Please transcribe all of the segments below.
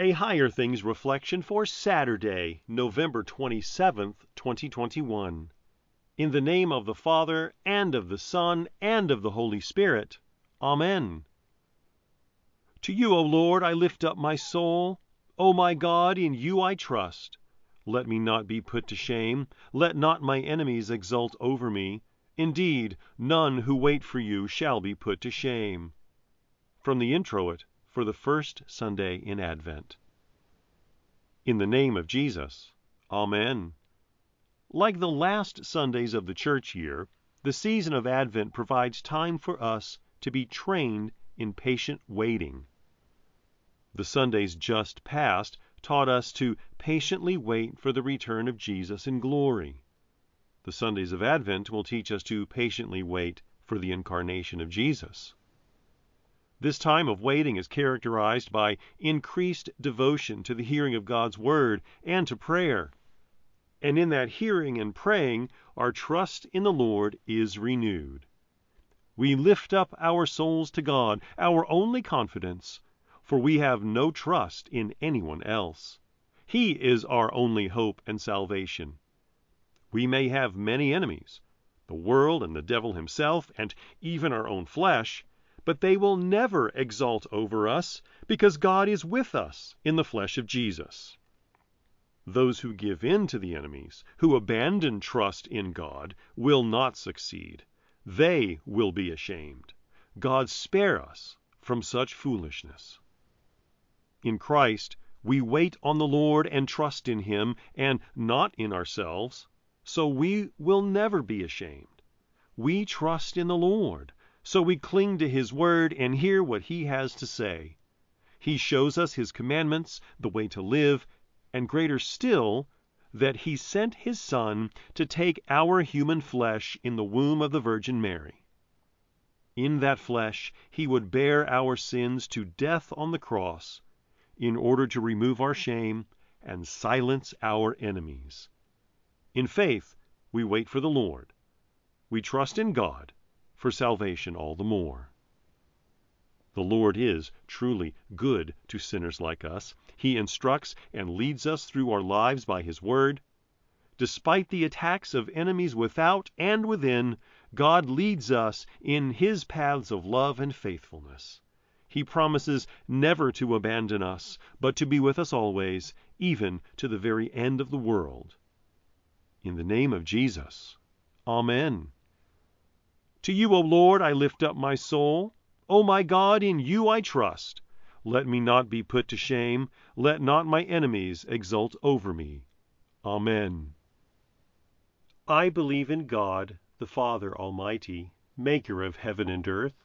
A Higher Things reflection for Saturday, November 27th, 2021. In the name of the Father, and of the Son, and of the Holy Spirit. Amen. To you, O Lord, I lift up my soul. O my God, in you I trust. Let me not be put to shame. Let not my enemies exult over me. Indeed, none who wait for you shall be put to shame. From the introit for the first Sunday in Advent. In the name of Jesus. Amen. Like the last Sundays of the church year, the season of Advent provides time for us to be trained in patient waiting. The Sundays just past taught us to patiently wait for the return of Jesus in glory. The Sundays of Advent will teach us to patiently wait for the incarnation of Jesus. This time of waiting is characterized by increased devotion to the hearing of God's Word and to prayer. And in that hearing and praying, our trust in the Lord is renewed. We lift up our souls to God, our only confidence, for we have no trust in anyone else. He is our only hope and salvation. We may have many enemies, the world and the devil himself, and even our own flesh but they will never exult over us because God is with us in the flesh of Jesus. Those who give in to the enemies, who abandon trust in God, will not succeed. They will be ashamed. God spare us from such foolishness. In Christ, we wait on the Lord and trust in Him and not in ourselves, so we will never be ashamed. We trust in the Lord. So we cling to His word and hear what He has to say. He shows us His commandments, the way to live, and greater still, that He sent His Son to take our human flesh in the womb of the Virgin Mary. In that flesh He would bear our sins to death on the cross in order to remove our shame and silence our enemies. In faith, we wait for the Lord. We trust in God for salvation all the more. The Lord is truly good to sinners like us. He instructs and leads us through our lives by His Word. Despite the attacks of enemies without and within, God leads us in His paths of love and faithfulness. He promises never to abandon us, but to be with us always, even to the very end of the world. In the name of Jesus. Amen. To you, O Lord, I lift up my soul. O my God, in you I trust. Let me not be put to shame. Let not my enemies exult over me. Amen. I believe in God, the Father Almighty, maker of heaven and earth,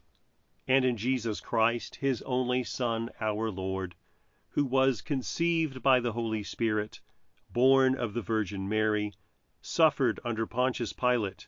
and in Jesus Christ, his only Son, our Lord, who was conceived by the Holy Spirit, born of the Virgin Mary, suffered under Pontius Pilate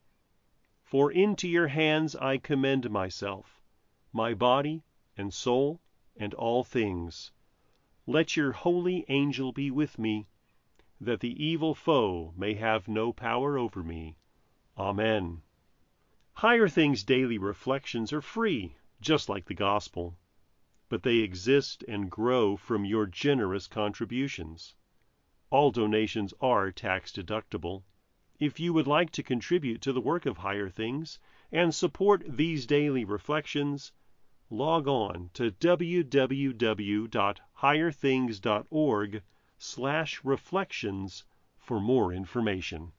For into your hands I commend myself, my body and soul and all things. Let your holy angel be with me, that the evil foe may have no power over me. Amen. Higher Things Daily Reflections are free, just like the gospel, but they exist and grow from your generous contributions. All donations are tax deductible. If you would like to contribute to the work of Higher Things and support these daily reflections, log on to www.higherthings.org/reflections for more information.